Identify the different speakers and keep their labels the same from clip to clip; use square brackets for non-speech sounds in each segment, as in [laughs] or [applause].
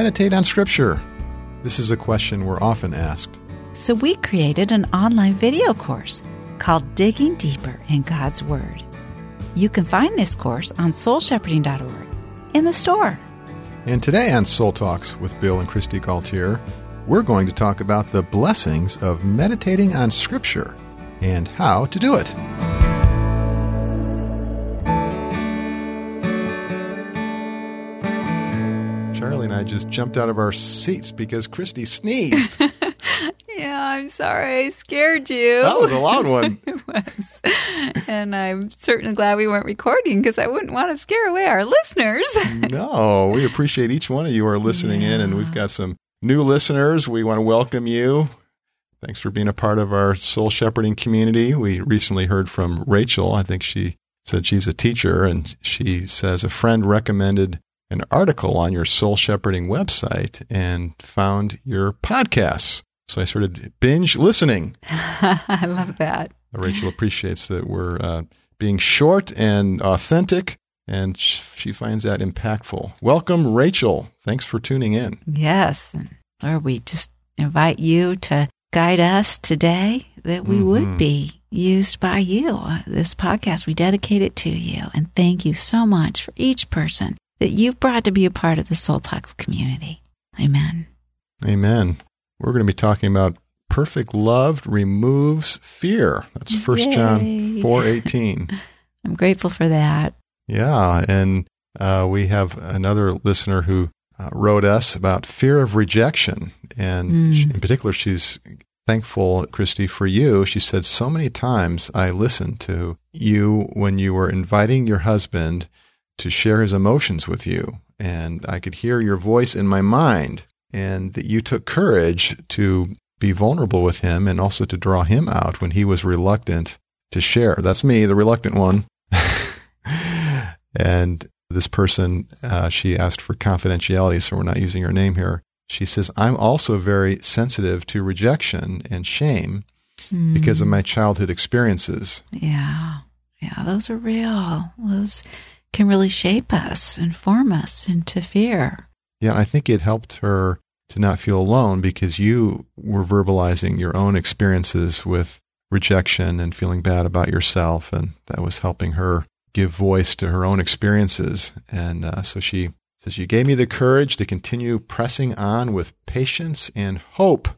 Speaker 1: meditate on Scripture? This is a question we're often asked.
Speaker 2: So we created an online video course called Digging Deeper in God's Word. You can find this course on soulshepherding.org in the store.
Speaker 1: And today on Soul Talks with Bill and Kristi Gaultiere, we're going to talk about the blessings of meditating on Scripture and how to do it. Charlie and I just jumped out of our seats because Kristi sneezed. [laughs]
Speaker 2: yeah, I'm sorry. I scared you.
Speaker 1: That was a loud one. [laughs]
Speaker 2: it was. And I'm certainly glad we weren't recording because I wouldn't want to scare away our listeners. [laughs]
Speaker 1: no, we appreciate each one of you are listening yeah. in, and we've got some new listeners. We want to welcome you. Thanks for being a part of our soul shepherding community. We recently heard from Rachel. I think she said she's a teacher, and she says a friend recommended an article on your soul shepherding website and found your podcasts. So I started binge listening. [laughs]
Speaker 2: I love that.
Speaker 1: Rachel appreciates that we're uh, being short and authentic, and she finds that impactful. Welcome, Rachel. Thanks for tuning in.
Speaker 2: Yes. Lord, we just invite you to guide us today that we mm-hmm. would be used by you. This podcast, we dedicate it to you. And thank you so much for each person that you've brought to be a part of the Soul Talks community. Amen.
Speaker 1: Amen. We're going to be talking about perfect love removes fear. That's First John 4:18. [laughs]
Speaker 2: I'm grateful for that.
Speaker 1: Yeah, and uh, we have another listener who uh, wrote us about fear of rejection, and mm. she, in particular, she's thankful, Kristi, for you. She said so many times I listened to you when you were inviting your husband to share his emotions with you. And I could hear your voice in my mind, and that you took courage to be vulnerable with him and also to draw him out when he was reluctant to share. That's me, the reluctant one. [laughs] and this person, uh, she asked for confidentiality, so we're not using her name here. She says, I'm also very sensitive to rejection and shame mm. because of my childhood experiences.
Speaker 2: Yeah. Yeah, those are real. Those can really shape us and form us into fear.
Speaker 1: Yeah, I think it helped her to not feel alone because you were verbalizing your own experiences with rejection and feeling bad about yourself. And that was helping her give voice to her own experiences. And uh, so she says, You gave me the courage to continue pressing on with patience and hope.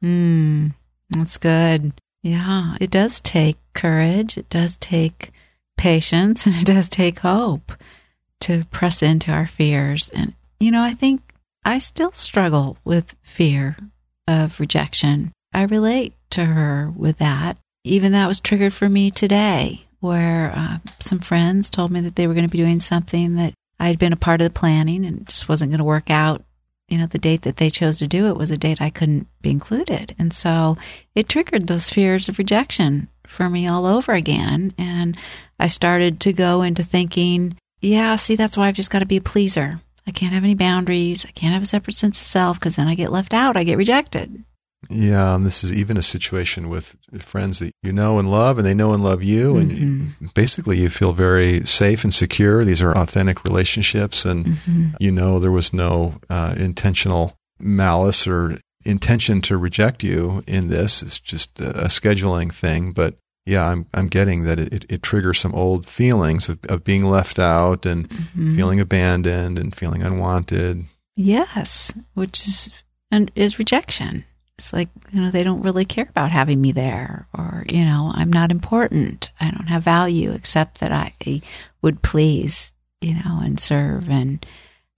Speaker 2: Hmm, that's good. Yeah, it does take courage. It does take patience [laughs] and it does take hope to press into our fears. And, you know, I think I still struggle with fear of rejection. I relate to her with that. Even that was triggered for me today, where uh, some friends told me that they were going to be doing something that I'd been a part of the planning and just wasn't going to work out. You know, the date that they chose to do it was a date I couldn't be included. And so it triggered those fears of rejection for me all over again. And I started to go into thinking, yeah, see, that's why I've just got to be a pleaser. I can't have any boundaries. I can't have a separate sense of self because then I get left out. I get rejected.
Speaker 1: Yeah, and this is even a situation with friends that you know and love, and they know and love you, and mm-hmm. basically you feel very safe and secure. These are authentic relationships, and mm-hmm. you know there was no uh, intentional malice or intention to reject you in this. It's just a scheduling thing, but yeah, I'm I'm getting that it, it, it triggers some old feelings of, of being left out and mm-hmm. feeling abandoned and feeling unwanted.
Speaker 2: Yes, which is and is rejection. It's like you know they don't really care about having me there, or you know I'm not important. I don't have value except that I would please, you know, and serve, and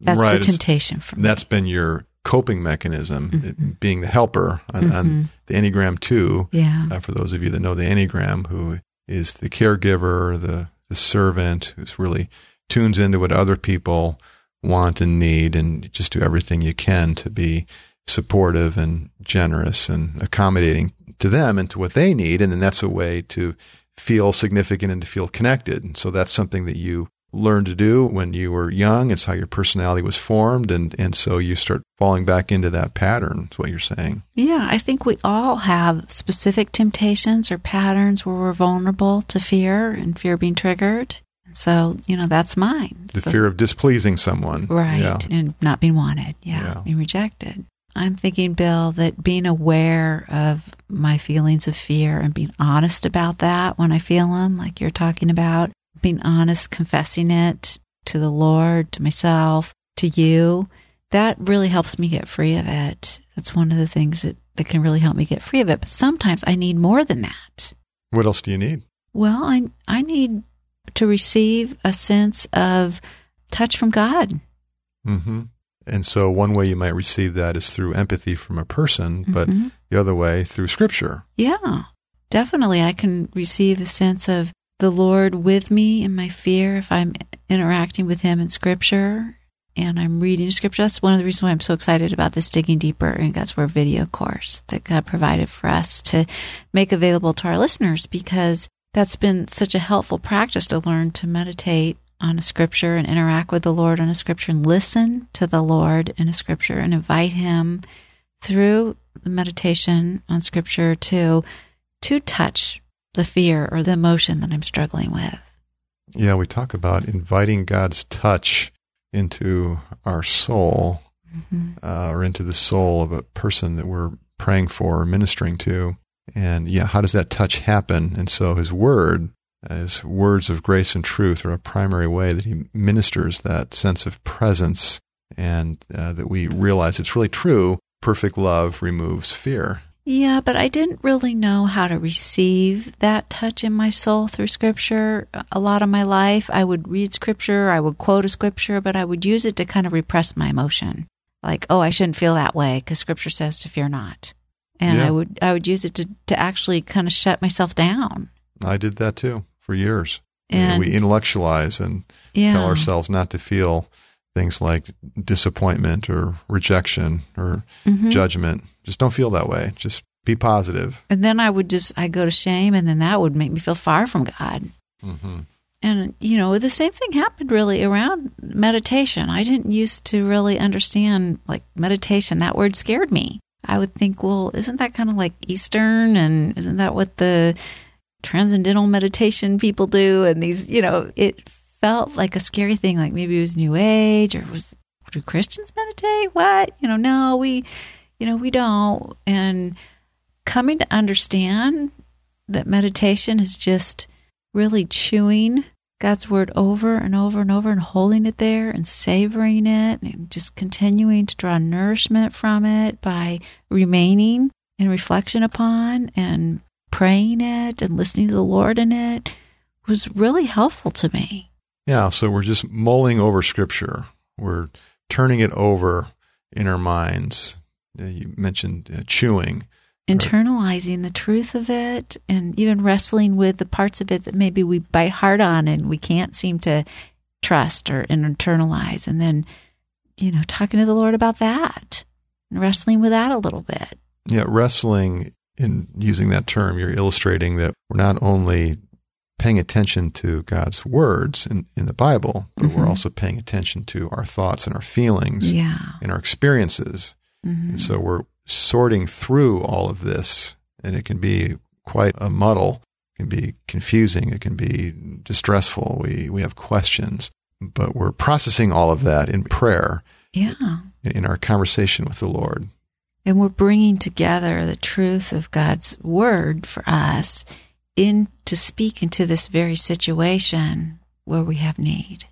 Speaker 2: that's right. the temptation for me.
Speaker 1: That's been your coping mechanism, mm-hmm. being the helper on, mm-hmm. on, the Enneagram 2.
Speaker 2: Yeah.
Speaker 1: Uh, for those of you that know the Enneagram, who is the caregiver, the, the servant, who's really tunes into what other people want and need and just do everything you can to be supportive and generous and accommodating to them and to what they need. And then that's a way to feel significant and to feel connected. And so that's something that you learned to do when you were young. It's how your personality was formed. And, and so you start falling back into that pattern, is what you're saying.
Speaker 2: Yeah, I think we all have specific temptations or patterns where we're vulnerable to fear and fear being triggered. So, you know, that's mine.
Speaker 1: The
Speaker 2: So-
Speaker 1: fear of displeasing someone.
Speaker 2: Right.
Speaker 1: Yeah.
Speaker 2: And not being wanted. Yeah,
Speaker 1: Yeah.
Speaker 2: Being rejected. I'm thinking, Bill, that being aware of my feelings of fear and being honest about that when I feel them, like you're talking about, being honest, confessing it to the Lord, to myself, to you, that really helps me get free of it. That's one of the things that, that can really help me get free of it. But sometimes I need more than that.
Speaker 1: What else do you need?
Speaker 2: Well, I I need to receive a sense of touch from God.
Speaker 1: Mm-hmm. And so one way you might receive that is through empathy from a person, but
Speaker 2: Mhm.
Speaker 1: the other way through scripture.
Speaker 2: Yeah, definitely. I can receive a sense of the Lord with me in my fear if I'm interacting with Him in Scripture and I'm reading Scripture. That's one of the reasons why I'm so excited about this Digging Deeper in God's Word video course that God provided for us to make available to our listeners because that's been such a helpful practice to learn to meditate on a scripture and interact with the Lord on a scripture and listen to the Lord in a scripture and invite Him through the meditation on scripture to to touch the fear or the emotion that I'm struggling with.
Speaker 1: Yeah, we talk about inviting God's touch into our soul uh, or into the soul of a person that we're praying for or ministering to. And yeah, how does that touch happen? And so his word, his words of grace and truth are a primary way that he ministers that sense of presence and uh, that we realize it's really true. Perfect love removes fear.
Speaker 2: Yeah, but I didn't really know how to receive that touch in my soul through scripture. A lot of my life, I would read scripture, I would quote a scripture, but I would use it to kind of repress my emotion. Like, oh, I shouldn't feel that way because scripture says to fear not. And
Speaker 1: Yeah.
Speaker 2: I would I would use it to, to actually kind of shut myself down.
Speaker 1: I did that too for years.
Speaker 2: And
Speaker 1: we intellectualize and
Speaker 2: yeah.
Speaker 1: tell ourselves not to feel things like disappointment or rejection or
Speaker 2: Mhm.
Speaker 1: judgment. Just don't feel that way. Just be positive.
Speaker 2: And then I would just I go to shame and then that would make me feel far from God.
Speaker 1: hmm
Speaker 2: And, you know, the same thing happened really around meditation. I didn't used to really understand like meditation. That word scared me. I would think, well, isn't that kind of like Eastern and isn't that what the transcendental meditation people do? And these, you know, it felt like a scary thing. Like maybe it was New Age or was, do Christians meditate? What? You know, no, we, you know, we don't. And coming to understand that meditation is just really chewing God's word over and over and over and holding it there and savoring it and just continuing to draw nourishment from it by remaining in reflection upon and praying it and listening to the Lord in it was really helpful to me.
Speaker 1: Yeah. So we're just mulling over scripture. We're turning it over in our minds. You mentioned uh, chewing.
Speaker 2: internalizing the truth of it and even wrestling with the parts of it that maybe we bite hard on and we can't seem to trust or internalize and then you know talking to the lord about that and wrestling with that a little bit
Speaker 1: Yeah. Wrestling in using that term, you're illustrating that we're not only paying attention to God's words in, in the Bible, but
Speaker 2: Mhm.
Speaker 1: we're also paying attention to our thoughts and our feelings
Speaker 2: yeah
Speaker 1: and our experiences.
Speaker 2: Mhm.
Speaker 1: And so we're sorting through all of this, and it can be quite a muddle. It can be confusing. It can be distressful. We, we have questions, but we're processing all of that in prayer,
Speaker 2: yeah
Speaker 1: in, in our conversation with the Lord.
Speaker 2: and we're bringing together the truth of God's word for us in to speak into this very situation where we have need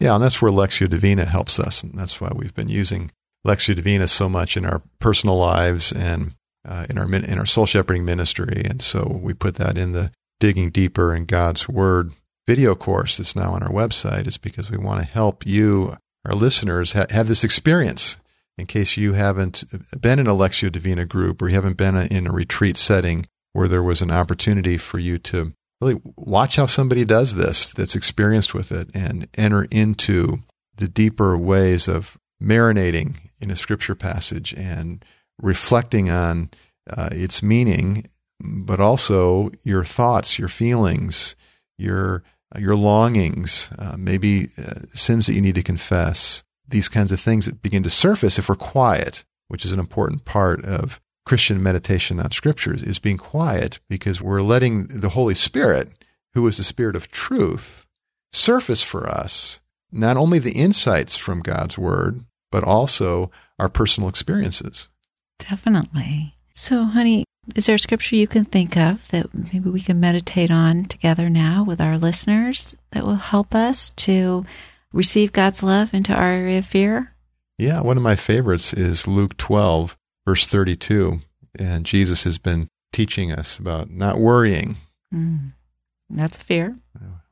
Speaker 1: Yeah, and that's where Lectio Divina helps us. And that's why we've been using Lectio Divina so much in our personal lives and uh, in our in our soul shepherding ministry. And so we put that in the digging deeper in God's Word video course that's now on our website. Is because we want to help you, our listeners, ha- have this experience. In case you haven't been in a Lectio Divina group or you haven't been in a retreat setting where there was an opportunity for you to really watch how somebody does this that's experienced with it and enter into the deeper ways of marinating in a scripture passage and reflecting on uh, its meaning, but also your thoughts, your feelings, your your longings, uh, maybe uh, sins that you need to confess. These kinds of things that begin to surface if we're quiet, which is an important part of Christian meditation on scriptures, is being quiet because we're letting the Holy Spirit, who is the Spirit of truth, surface for us not only the insights from God's Word, but also our personal experiences.
Speaker 2: Definitely. So, honey, is there a scripture you can think of that maybe we can meditate on together now with our listeners that will help us to receive God's love into our area of fear?
Speaker 1: Yeah, one of my favorites is Luke 12, verse 32. And Jesus has been teaching us about not worrying.
Speaker 2: Mm, that's fear.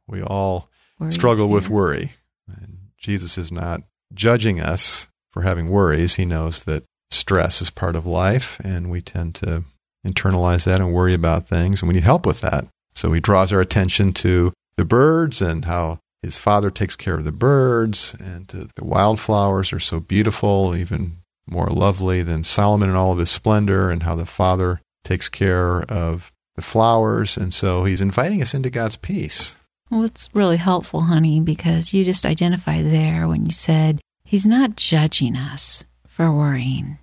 Speaker 1: We all worry struggle with worry. And Jesus is not judging us for having worries. He knows that stress is part of life, and we tend to internalize that and worry about things, and we need help with that. So he draws our attention to the birds and how his father takes care of the birds, and the wildflowers are so beautiful, even more lovely than Solomon in all of his splendor, and how the father takes care of the flowers. And so he's inviting us into God's peace.
Speaker 2: Well, it's really helpful, honey, because you just identified there when you said he's not judging us for worrying.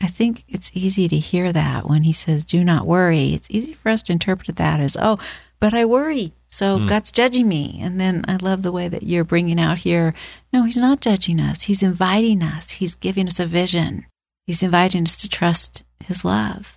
Speaker 2: I think it's easy to hear that when he says, do not worry. It's easy for us to interpret that as, oh, but I worry. So mm. God's judging me. And then I love the way that you're bringing out here. No, he's not judging us. He's inviting us. He's giving us a vision. He's inviting us to trust his love.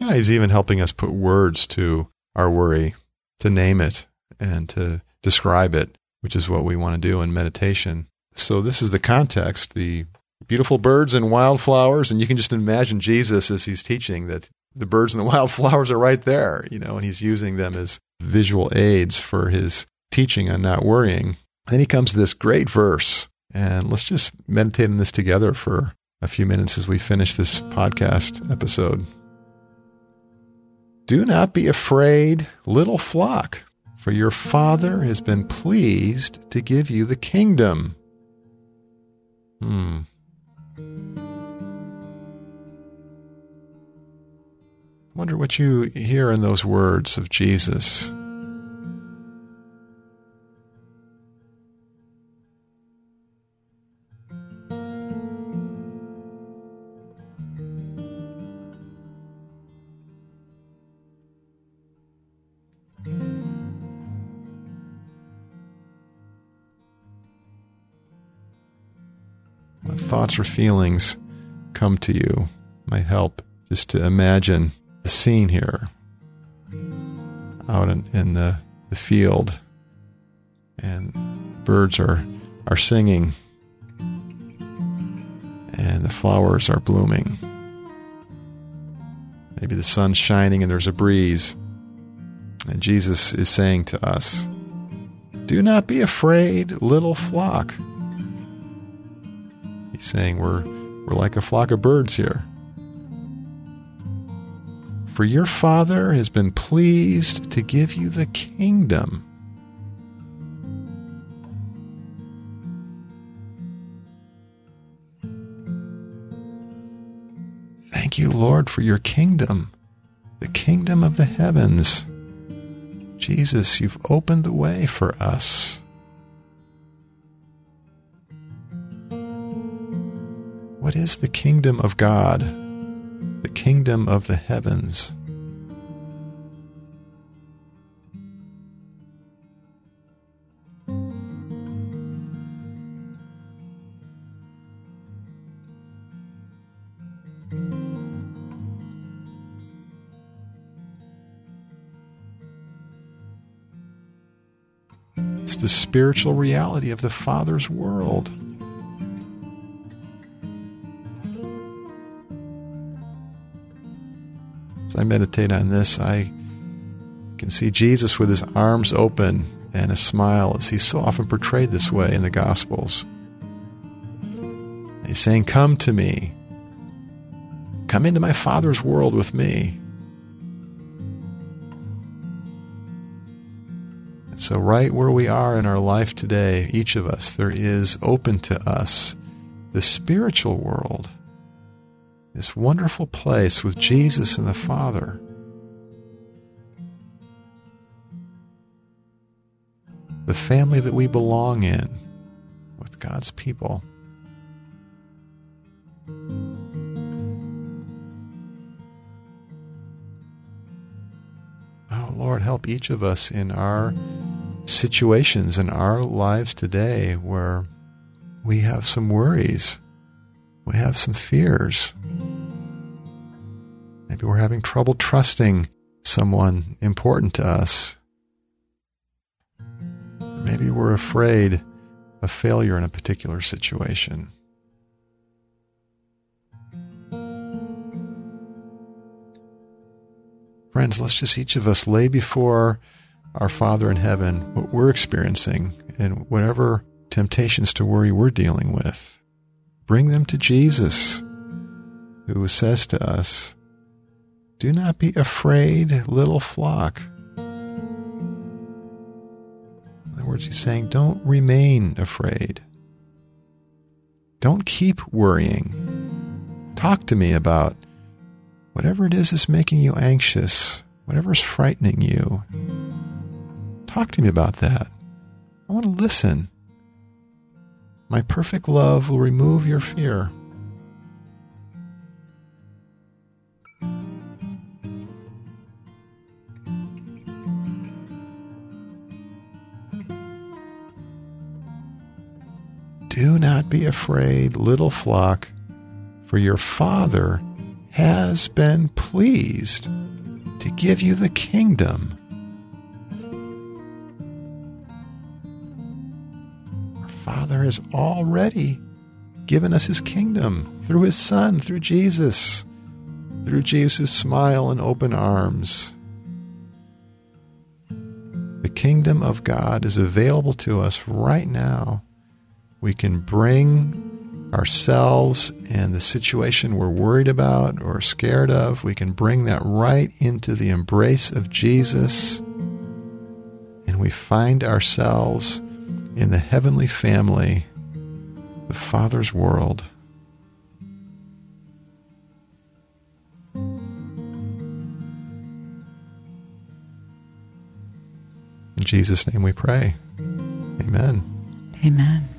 Speaker 1: Yeah, he's even helping us put words to our worry, to name it and to describe it, which is what we want to do in meditation. So this is the context, the beautiful birds and wildflowers, and you can just imagine Jesus as he's teaching that the birds and the [laughs] wildflowers are right there, you know, and he's using them as visual aids for his teaching on not worrying. Then he comes to this great verse, and let's just meditate on this together for a few minutes as we finish this podcast episode. Do not be afraid, little flock, for your Father has been pleased to give you the kingdom. Hmm. I wonder what you hear in those words of Jesus. Thoughts or feelings come to you might help just to imagine the scene here out in, in the, the field. And birds are are singing. And the flowers are blooming. Maybe the sun's shining and there's a breeze. And Jesus is saying to us do not be afraid little flock saying we're we're like a flock of birds here for your Father has been pleased to give you the kingdom. Thank you, Lord, for your kingdom, the kingdom of the heavens. Jesus, you've opened the way for us. What is the kingdom of God? the kingdom of the heavens. It's the spiritual reality of the Father's world. As I meditate on this, I can see Jesus with his arms open and a smile as he's so often portrayed this way in the Gospels. He's saying, Come to me. Come into my Father's world with me. And so, right where we are in our life today, each of us, there is open to us the spiritual world this wonderful place with Jesus and the Father. The family that we belong in with God's people. Oh, Lord, help each of us in our situations in our lives today where we have some worries, we have some fears. Maybe we're having trouble trusting someone important to us. Maybe we're afraid of failure in a particular situation. Friends, let's just each of us lay before our Father in heaven what we're experiencing and whatever temptations to worry we're dealing with. Bring them to Jesus, who says to us, Do not be afraid, little flock. In other words, he's saying, Don't remain afraid. Don't keep worrying. Talk to me about whatever it is that's making you anxious, whatever's frightening you. Talk to me about that. I want to listen. My perfect love will remove your fear. Do not be afraid, little flock, for your Father has been pleased to give you the kingdom. Our Father has already given us his kingdom through his Son, through Jesus, through Jesus' smile and open arms. The kingdom of God is available to us right now. We can bring ourselves and the situation we're worried about or scared of, we can bring that right into the embrace of Jesus. And we find ourselves in the heavenly family, the Father's world. In Jesus' name we pray. Amen.
Speaker 2: Amen.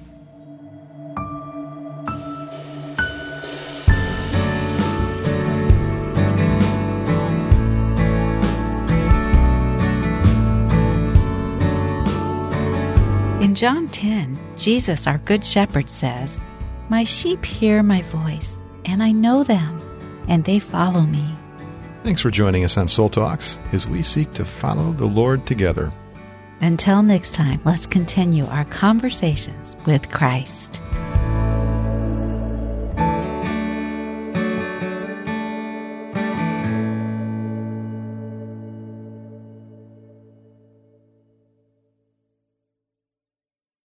Speaker 2: In John 10, Jesus, our Good Shepherd, says, My sheep hear my voice, and I know them, and they follow me.
Speaker 1: Thanks for joining us on Soul Talks as we seek to follow the Lord together.
Speaker 2: Until next time, let's continue our conversations with Christ.